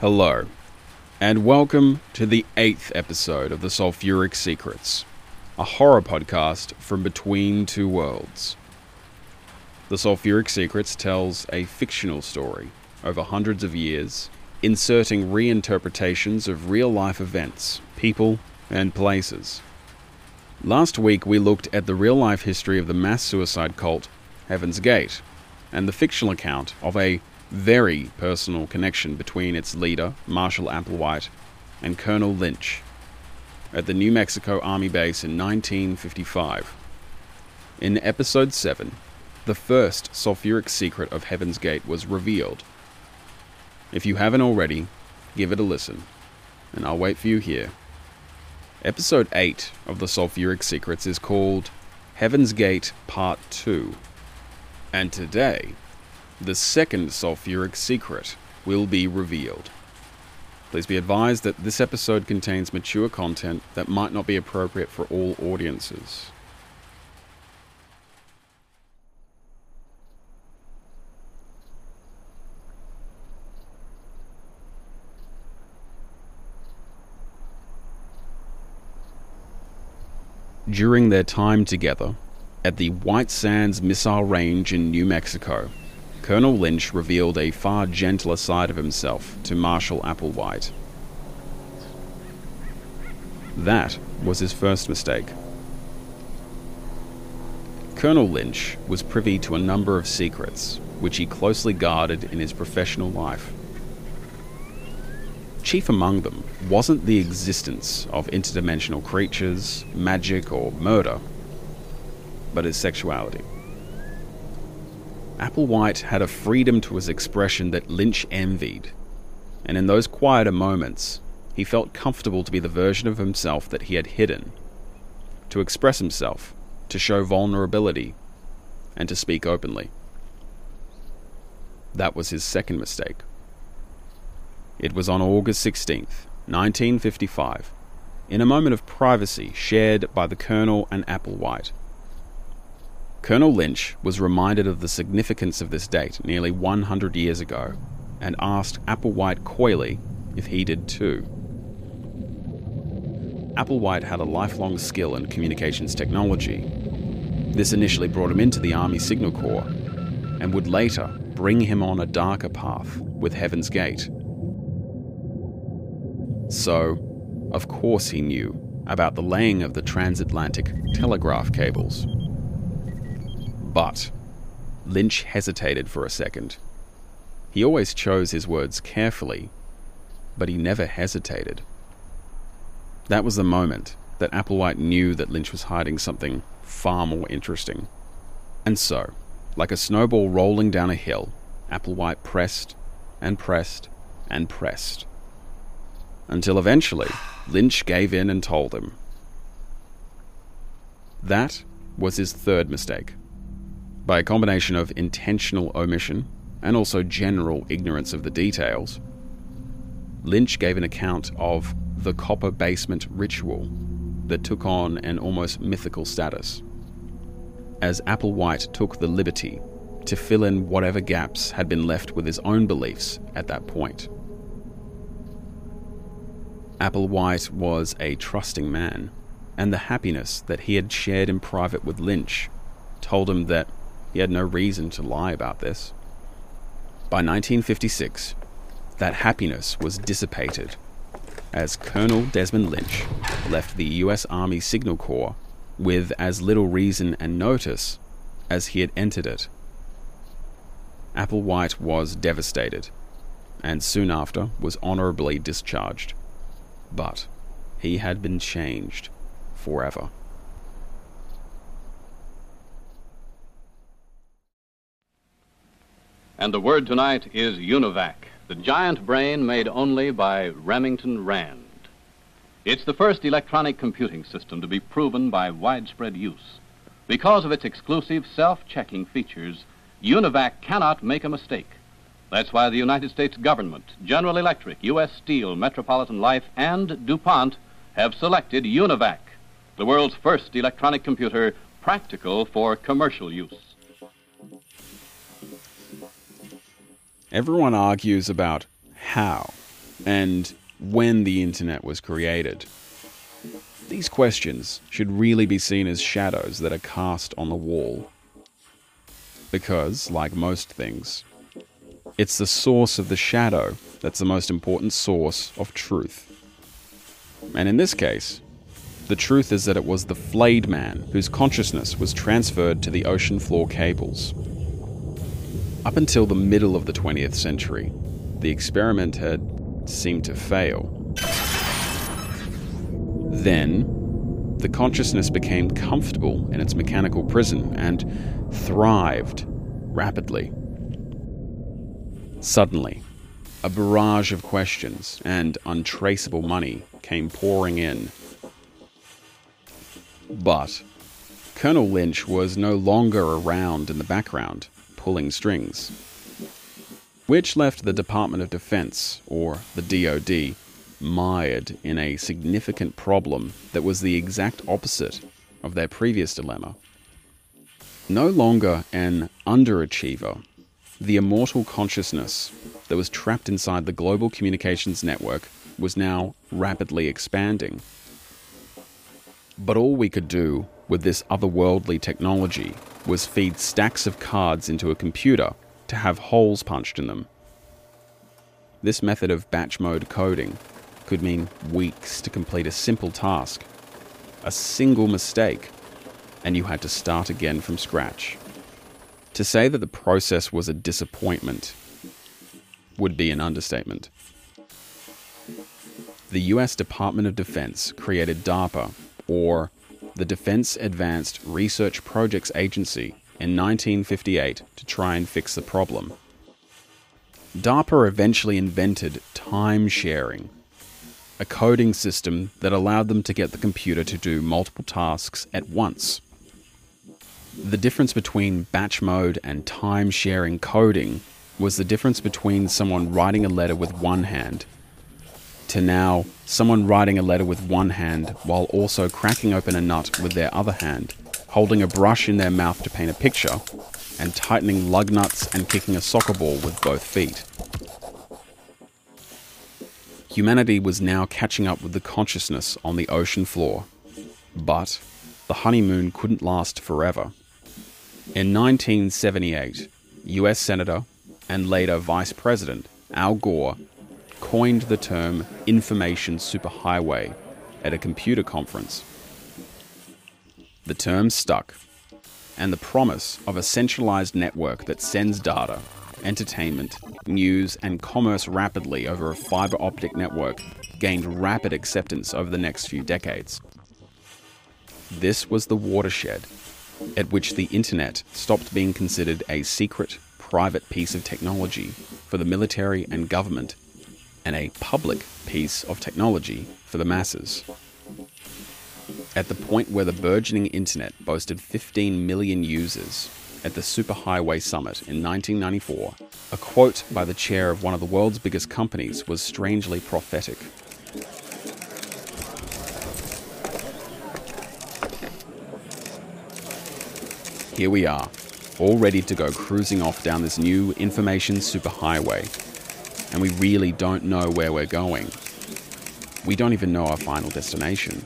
Hello, and welcome to the eighth episode of the Sulphuric Secrets, a horror podcast from between two worlds. The Sulphuric Secrets tells a fictional story over hundreds of years, inserting reinterpretations of real life events, people, and places. Last week we looked at the real life history of the mass suicide cult Heaven's Gate and the fictional account of a very personal connection between its leader, Marshall Applewhite, and Colonel Lynch at the New Mexico Army base in 1955. In episode 7, the first sulfuric secret of Heaven's Gate was revealed. If you haven't already, give it a listen, and I'll wait for you here. Episode 8 of the Sulphuric Secrets is called Heaven's Gate Part 2. And today, the second sulfuric secret will be revealed. Please be advised that this episode contains mature content that might not be appropriate for all audiences. During their time together at the White Sands Missile Range in New Mexico, Colonel Lynch revealed a far gentler side of himself to Marshall Applewhite. That was his first mistake. Colonel Lynch was privy to a number of secrets, which he closely guarded in his professional life. Chief among them wasn't the existence of interdimensional creatures, magic, or murder, but his sexuality. Applewhite had a freedom to his expression that Lynch envied, and in those quieter moments, he felt comfortable to be the version of himself that he had hidden, to express himself, to show vulnerability, and to speak openly. That was his second mistake. It was on August 16th, 1955, in a moment of privacy shared by the Colonel and Applewhite Colonel Lynch was reminded of the significance of this date nearly 100 years ago and asked Applewhite coyly if he did too. Applewhite had a lifelong skill in communications technology. This initially brought him into the Army Signal Corps and would later bring him on a darker path with Heaven's Gate. So, of course, he knew about the laying of the transatlantic telegraph cables but Lynch hesitated for a second. He always chose his words carefully, but he never hesitated. That was the moment that Applewhite knew that Lynch was hiding something far more interesting. And so, like a snowball rolling down a hill, Applewhite pressed and pressed and pressed. Until eventually, Lynch gave in and told him. That was his third mistake by a combination of intentional omission and also general ignorance of the details, Lynch gave an account of the copper basement ritual that took on an almost mythical status. As Applewhite took the liberty to fill in whatever gaps had been left with his own beliefs at that point. Applewhite was a trusting man, and the happiness that he had shared in private with Lynch told him that he had no reason to lie about this. By 1956, that happiness was dissipated as Colonel Desmond Lynch left the US Army Signal Corps with as little reason and notice as he had entered it. Applewhite was devastated, and soon after was honorably discharged. But he had been changed forever. And the word tonight is UNIVAC, the giant brain made only by Remington Rand. It's the first electronic computing system to be proven by widespread use. Because of its exclusive self-checking features, UNIVAC cannot make a mistake. That's why the United States government, General Electric, U.S. Steel, Metropolitan Life, and DuPont have selected UNIVAC, the world's first electronic computer practical for commercial use. Everyone argues about how and when the internet was created. These questions should really be seen as shadows that are cast on the wall. Because, like most things, it's the source of the shadow that's the most important source of truth. And in this case, the truth is that it was the flayed man whose consciousness was transferred to the ocean floor cables. Up until the middle of the 20th century, the experiment had seemed to fail. Then, the consciousness became comfortable in its mechanical prison and thrived rapidly. Suddenly, a barrage of questions and untraceable money came pouring in. But Colonel Lynch was no longer around in the background, pulling strings. Which left the Department of Defense, or the DoD, mired in a significant problem that was the exact opposite of their previous dilemma. No longer an underachiever, the immortal consciousness that was trapped inside the global communications network was now rapidly expanding. But all we could do with this otherworldly technology was feed stacks of cards into a computer to have holes punched in them. This method of batch mode coding could mean weeks to complete a simple task. A single mistake, and you had to start again from scratch. To say that the process was a disappointment would be an understatement. The US Department of Defense created DARPA, or the Defense Advanced Research Projects Agency, in 1958 to try and fix the problem. DARPA eventually invented time sharing, a coding system that allowed them to get the computer to do multiple tasks at once. The difference between batch mode and time sharing coding was the difference between someone writing a letter with one hand to now someone writing a letter with one hand while also cracking open a nut with their other hand, holding a brush in their mouth to paint a picture, and tightening lug nuts and kicking a soccer ball with both feet. Humanity was now catching up with the consciousness on the ocean floor. But the honeymoon couldn't last forever. In 1978, US Senator and later Vice President Al Gore coined the term information superhighway at a computer conference. The term stuck, and the promise of a centralized network that sends data entertainment, news, and commerce rapidly over a fiber optic network gained rapid acceptance over the next few decades. This was the watershed at which the internet stopped being considered a secret, private piece of technology for the military and government, and a public piece of technology for the masses. At the point where the burgeoning internet boasted 15 million users, at the Superhighway Summit in 1994, a quote by the chair of one of the world's biggest companies was strangely prophetic. Here we are, all ready to go cruising off down this new information superhighway, and we really don't know where we're going. We don't even know our final destination.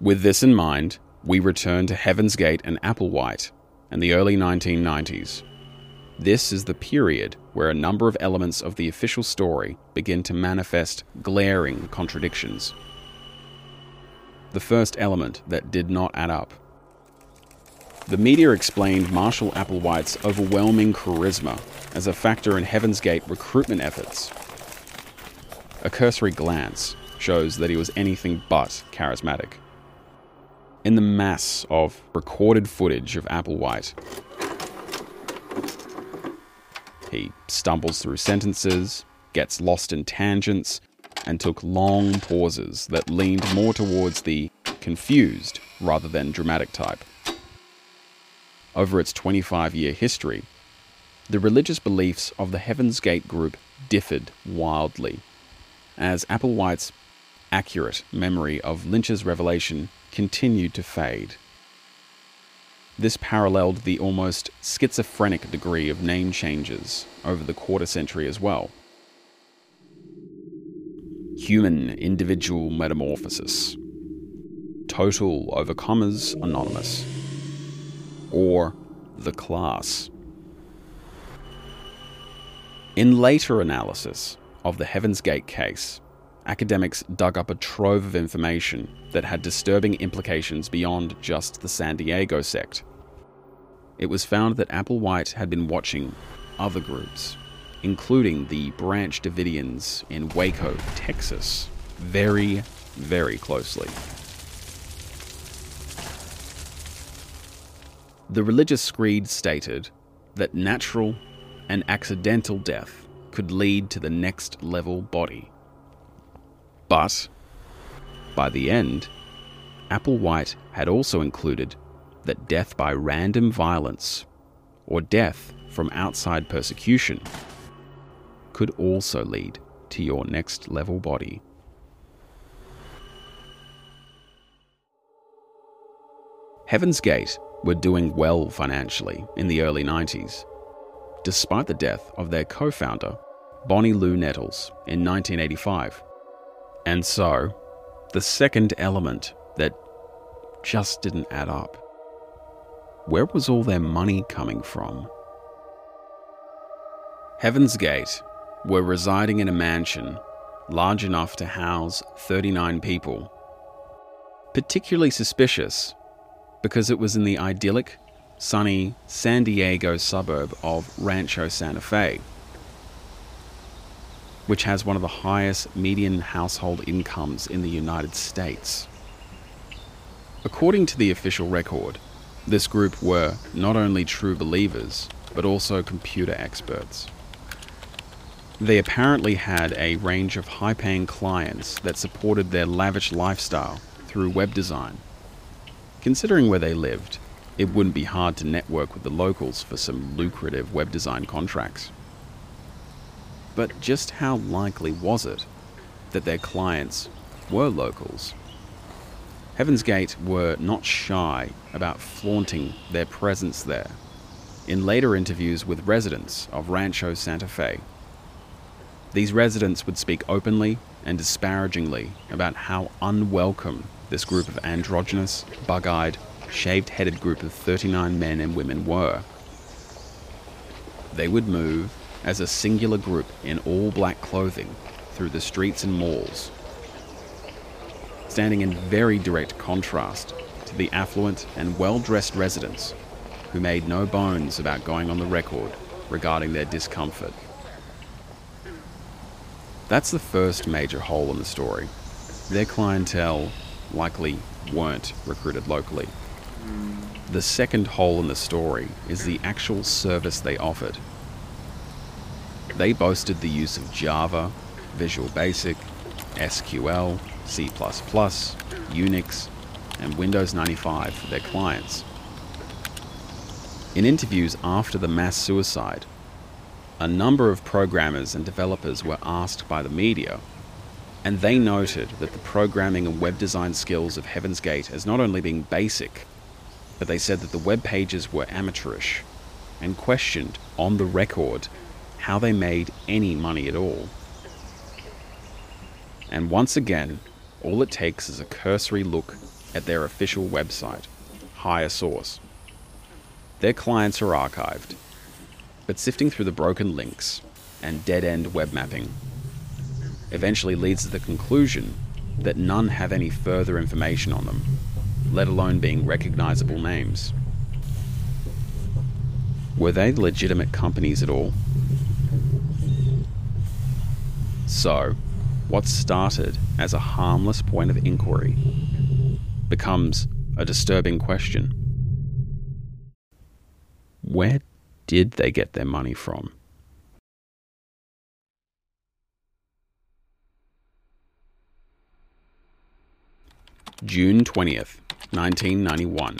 With this in mind, we return to Heaven's Gate and Applewhite and the early 1990s. This is the period where a number of elements of the official story begin to manifest glaring contradictions. The first element that did not add up. The media explained Marshall Applewhite's overwhelming charisma as a factor in Heaven's Gate recruitment efforts. A cursory glance shows that he was anything but charismatic in the mass of recorded footage of Applewhite. He stumbles through sentences, gets lost in tangents, and took long pauses that leaned more towards the confused rather than dramatic type. Over its 25 year history, the religious beliefs of the Heaven's Gate group differed wildly, as Applewhite's accurate memory of Lynch's revelation continued to fade. This paralleled the almost schizophrenic degree of name changes over the quarter century as well. Human individual metamorphosis. Total Overcomers Anonymous. Or The Class. In later analysis of the Heaven's Gate case, academics dug up a trove of information that had disturbing implications beyond just the San Diego sect. It was found that Applewhite had been watching other groups, including the Branch Davidians in Waco, Texas, very, very closely. The religious screed stated that natural and accidental death could lead to the next level body. But, by the end, Applewhite had also included that death by random violence or death from outside persecution could also lead to your next level body. Heaven's Gate were doing well financially in the early 90s, despite the death of their co founder, Bonnie Lou Nettles, in 1985. And so, the second element that just didn't add up. Where was all their money coming from? Heaven's Gate were residing in a mansion large enough to house 39 people. Particularly suspicious because it was in the idyllic, sunny San Diego suburb of Rancho Santa Fe, which has one of the highest median household incomes in the United States. According to the official record, this group were not only true believers, but also computer experts. They apparently had a range of high paying clients that supported their lavish lifestyle through web design Considering where they lived, it wouldn't be hard to network with the locals for some lucrative web design contracts. But just how likely was it that their clients were locals? Heaven's Gate were not shy about flaunting their presence there in later interviews with residents of Rancho Santa Fe. These residents would speak openly and disparagingly about how unwelcome this group of androgynous, bug eyed, shaved headed group of 39 men and women were. They would move as a singular group in all black clothing through the streets and malls, standing in very direct contrast to the affluent and well dressed residents who made no bones about going on the record regarding their discomfort. That's the first major hole in the story. Their clientele likely weren't recruited locally. The second hole in the story is the actual service they offered. They boasted the use of Java, Visual Basic, SQL, C++, Unix, and Windows 95 for their clients. In interviews after the mass suicide, a number of programmers and developers were asked by the media and they noted that the programming and web design skills of Heaven's Gate as not only being basic, but they said that the web pages were amateurish and questioned on the record how they made any money at all. And once again, all it takes is a cursory look at their official website, Higher Source. Their clients are archived, but sifting through the broken links and dead end web mapping eventually leads to the conclusion that none have any further information on them, let alone being recognizable names. Were they legitimate companies at all? So, what started as a harmless point of inquiry becomes a disturbing question. Where did they get their money from? June 20th, 1991.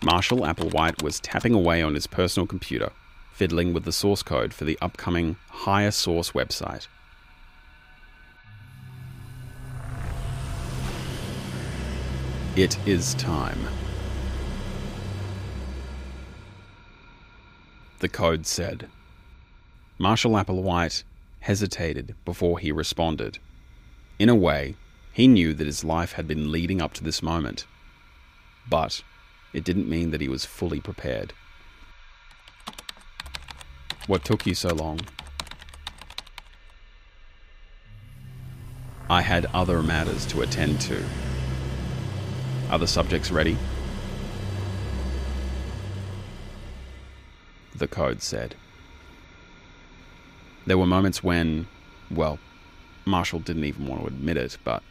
Marshall Applewhite was tapping away on his personal computer, fiddling with the source code for the upcoming Higher Source website. It is time. The code said. Marshall Applewhite hesitated before he responded. In a way, he knew that his life had been leading up to this moment. But it didn't mean that he was fully prepared. What took you so long? I had other matters to attend to. Are the subjects ready? The code said. There were moments when, well, Marshall didn't even want to admit it, but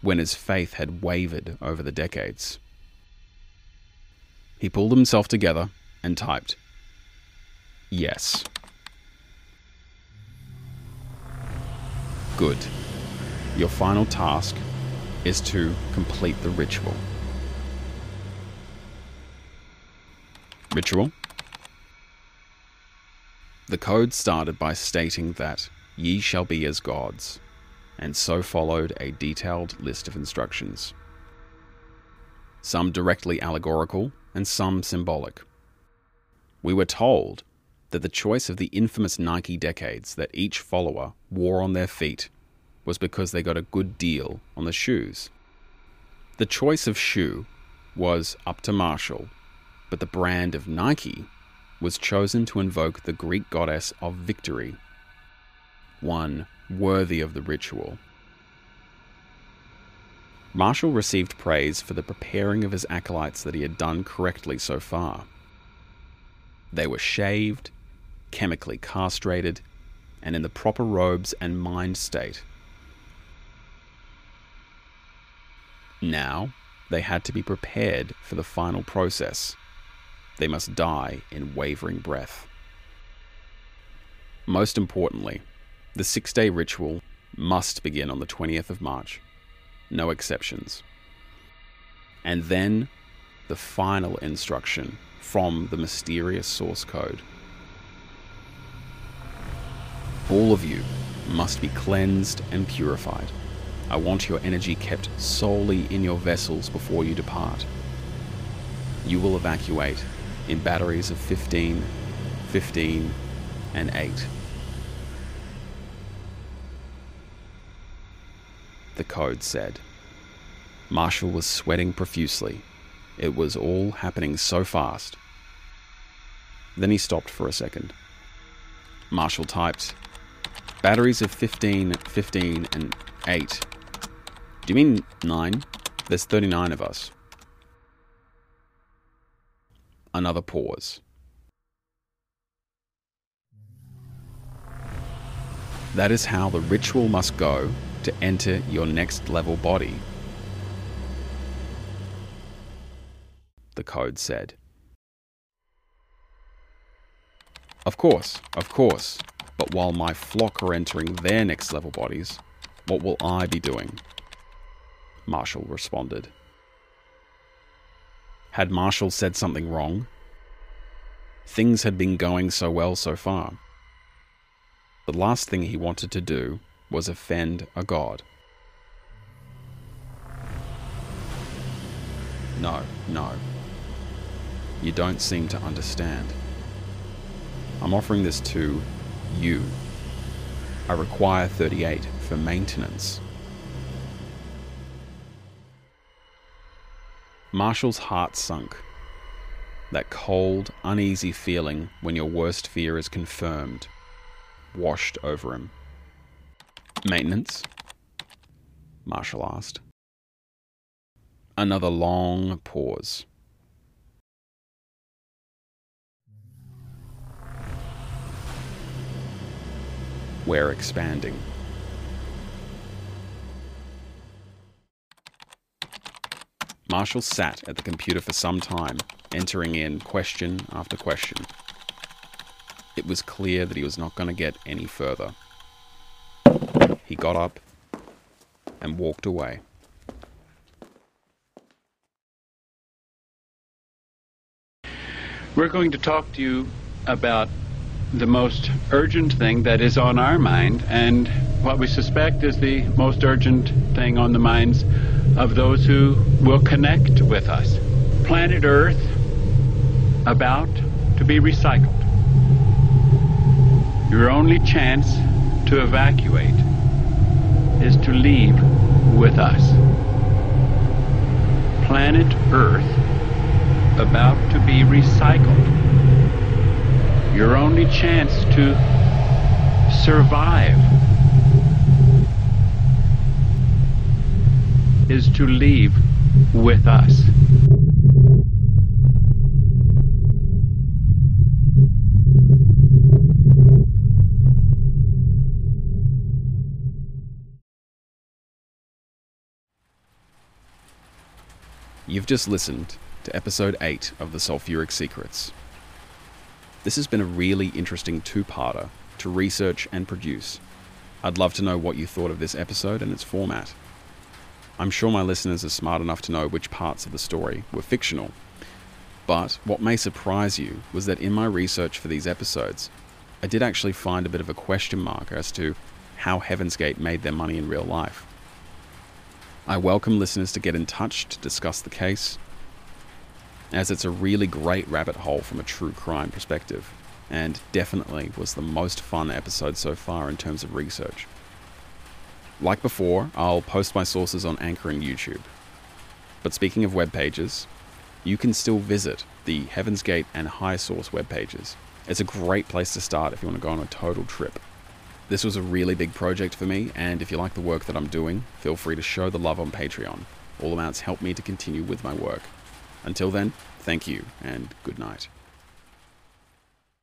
when his faith had wavered over the decades. He pulled himself together and typed, Yes. Good. Your final task is to complete the ritual. Ritual? The code started by stating that ye shall be as gods, and so followed a detailed list of instructions. Some directly allegorical and some symbolic. We were told that the choice of the infamous Nike decades that each follower wore on their feet was because they got a good deal on the shoes. The choice of shoe was up to Marshall, but the brand of Nike was chosen to invoke the Greek goddess of victory, one worthy of the ritual. Marshall received praise for the preparing of his acolytes that he had done correctly so far. They were shaved, chemically castrated, and in the proper robes and mind state Now, they had to be prepared for the final process. They must die in wavering breath. Most importantly, the six day ritual must begin on the 20th of March. No exceptions. And then the final instruction from the mysterious source code. All of you must be cleansed and purified. I want your energy kept solely in your vessels before you depart. You will evacuate in batteries of 15, 15, and 8. The code said. Marshall was sweating profusely. It was all happening so fast. Then he stopped for a second. Marshall typed, Batteries of 15, 15, and 8 do you mean nine? There's 39 of us. Another pause. That is how the ritual must go to enter your next level body. The code said. Of course, of course. But while my flock are entering their next level bodies, what will I be doing? Marshall responded. Had Marshall said something wrong? Things had been going so well so far. The last thing he wanted to do was offend a god. No, no. You don't seem to understand. I'm offering this to you. I require 38 for maintenance. Marshall's heart sunk. That cold, uneasy feeling when your worst fear is confirmed washed over him. Maintenance? Marshall asked. Another long pause. We're expanding. Marshall sat at the computer for some time, entering in question after question. It was clear that he was not going to get any further. He got up and walked away. We're going to talk to you about the most urgent thing that is on our mind and what we suspect is the most urgent thing on the minds of those who will connect with us. Planet Earth about to be recycled. Your only chance to evacuate is to leave with us. Planet Earth about to be recycled. Your only chance to survive is to leave with us. You've just listened to episode 8 of the Sulphuric Secrets. This has been a really interesting two parter to research and produce. I'd love to know what you thought of this episode and its format. I'm sure my listeners are smart enough to know which parts of the story were fictional. But what may surprise you was that in my research for these episodes, I did actually find a bit of a question mark as to how Heaven's Gate made their money in real life. I welcome listeners to get in touch to discuss the case, as it's a really great rabbit hole from a true crime perspective, and definitely was the most fun episode so far in terms of research. Like before, I'll post my sources on Anchor and YouTube. But speaking of web pages, you can still visit the Heaven's Gate and High Source web pages. It's a great place to start if you want to go on a total trip. This was a really big project for me, and if you like the work that I'm doing, feel free to show the love on Patreon. All amounts help me to continue with my work. Until then, thank you, and good night.